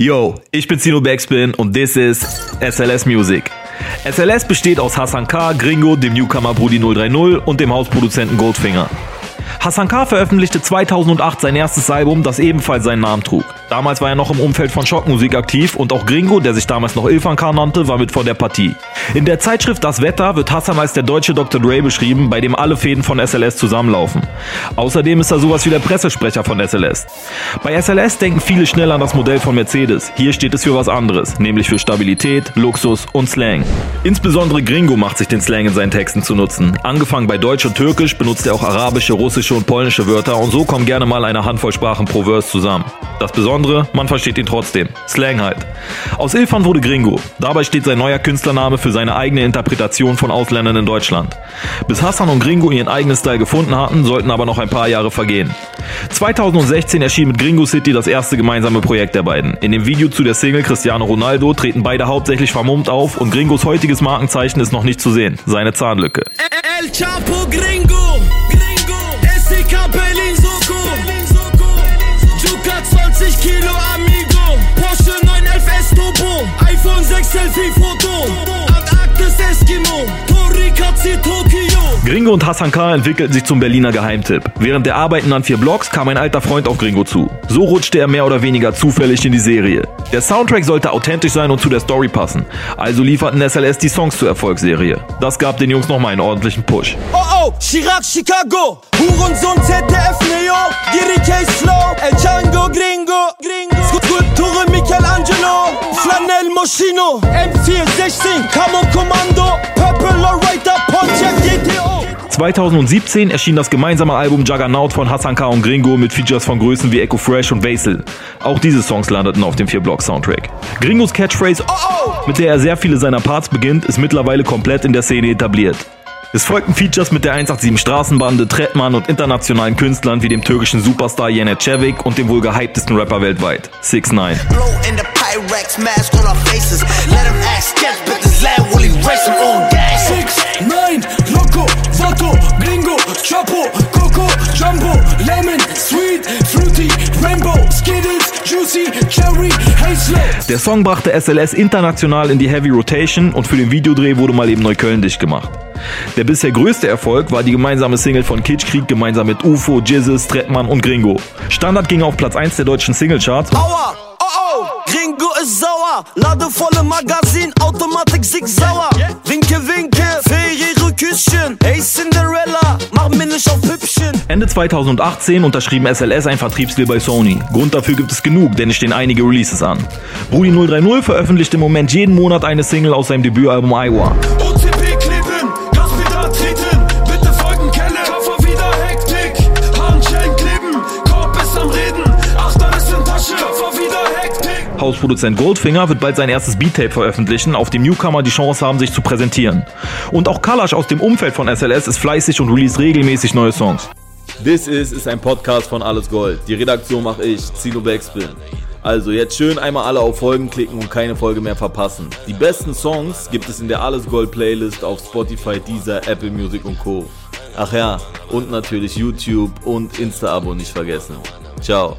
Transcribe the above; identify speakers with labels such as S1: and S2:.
S1: Yo, ich bin Zino Backspin und this is SLS Music. SLS besteht aus Hassan K., Gringo, dem Newcomer Brudi 030 und dem Hausproduzenten Goldfinger. Hassan K. veröffentlichte 2008 sein erstes Album, das ebenfalls seinen Namen trug. Damals war er noch im Umfeld von Schockmusik aktiv und auch Gringo, der sich damals noch Ilfan K. nannte, war mit vor der Partie. In der Zeitschrift Das Wetter wird Hassan als der deutsche Dr. Dre beschrieben, bei dem alle Fäden von SLS zusammenlaufen. Außerdem ist er sowas wie der Pressesprecher von SLS. Bei SLS denken viele schnell an das Modell von Mercedes. Hier steht es für was anderes, nämlich für Stabilität, Luxus und Slang. Insbesondere Gringo macht sich den Slang in seinen Texten zu nutzen. Angefangen bei Deutsch und Türkisch benutzt er auch arabische, russische und polnische Wörter und so kommen gerne mal eine Handvoll Sprachen pro Verse zusammen. Das Besondere, man versteht ihn trotzdem. Slang halt. Aus Ilfan wurde Gringo. Dabei steht sein neuer Künstlername für seine eigene Interpretation von Ausländern in Deutschland. Bis Hassan und Gringo ihren eigenen Style gefunden hatten, sollten aber noch ein paar Jahre vergehen. 2016 erschien mit Gringo City das erste gemeinsame Projekt der beiden. In dem Video zu der Single Cristiano Ronaldo treten beide hauptsächlich vermummt auf und Gringos heutiges Markenzeichen ist noch nicht zu sehen. Seine Zahnlücke. El Chapo Gringo, Gringo, iPhone 6 Selfie Foto, Antarktis Eskimo, Torikazi Tokio. Gringo und Hassan K. entwickelten sich zum Berliner Geheimtipp. Während der Arbeiten an vier Blogs kam ein alter Freund auf Gringo zu. So rutschte er mehr oder weniger zufällig in die Serie. Der Soundtrack sollte authentisch sein und zu der Story passen. Also lieferten SLS die Songs zur Erfolgsserie. Das gab den Jungs nochmal einen ordentlichen Push. Oh oh, Chirac Chicago, Hurensohn ZDF Neo, Giri Slow, El Django Gringo, Gringo, Skulpture Michelangelo, Flanell Moschino, M416, Camo Kommando, Purple Lowrider, Pontiac GTO. 2017 erschien das gemeinsame Album Juggernaut von Hassan K. und Gringo mit Features von Größen wie Echo Fresh und Vasil. Auch diese Songs landeten auf dem 4-Block-Soundtrack. Gringos Catchphrase, oh oh, mit der er sehr viele seiner Parts beginnt, ist mittlerweile komplett in der Szene etabliert. Es folgten Features mit der 187 Straßenbande, Trettmann und internationalen Künstlern wie dem türkischen Superstar Janet Cevik und dem wohl gehyptesten Rapper weltweit, 6 9 Loco, Vato, Gringo, Chapo, Coco, Jumbo, Lemon, Sweet, Fruity, Rainbow, Skittles, Juicy, Cherry, Hazel. Der Song brachte SLS international in die Heavy Rotation und für den Videodreh wurde mal eben Neukölln dicht gemacht. Der bisher größte Erfolg war die gemeinsame Single von Kitschkrieg gemeinsam mit UFO, Jizzes, Trettmann und Gringo. Standard ging auf Platz 1 der deutschen Singlecharts. Aua! Ladevolle Magazin, Automatik sig sauer! Winke, winke, Ferriere Küsschen! Hey Cinderella, mach mir nicht auf Püppchen! Ende 2018 unterschrieben SLS ein Vertriebsdeal bei Sony. Grund dafür gibt es genug, denn es stehen einige Releases an. Brudi 030 veröffentlicht im Moment jeden Monat eine Single aus seinem Debütalbum Iowa. Hausproduzent Goldfinger wird bald sein erstes Beat-Tape veröffentlichen, auf dem Newcomer die Chance haben, sich zu präsentieren. Und auch Kalash aus dem Umfeld von SLS ist fleißig und release regelmäßig neue Songs.
S2: This is ist ein Podcast von Alles Gold. Die Redaktion mache ich, Zino Backspin. Also jetzt schön einmal alle auf Folgen klicken und keine Folge mehr verpassen. Die besten Songs gibt es in der Alles Gold Playlist auf Spotify, Deezer, Apple Music und Co. Ach ja, und natürlich YouTube und Insta-Abo nicht vergessen. Ciao.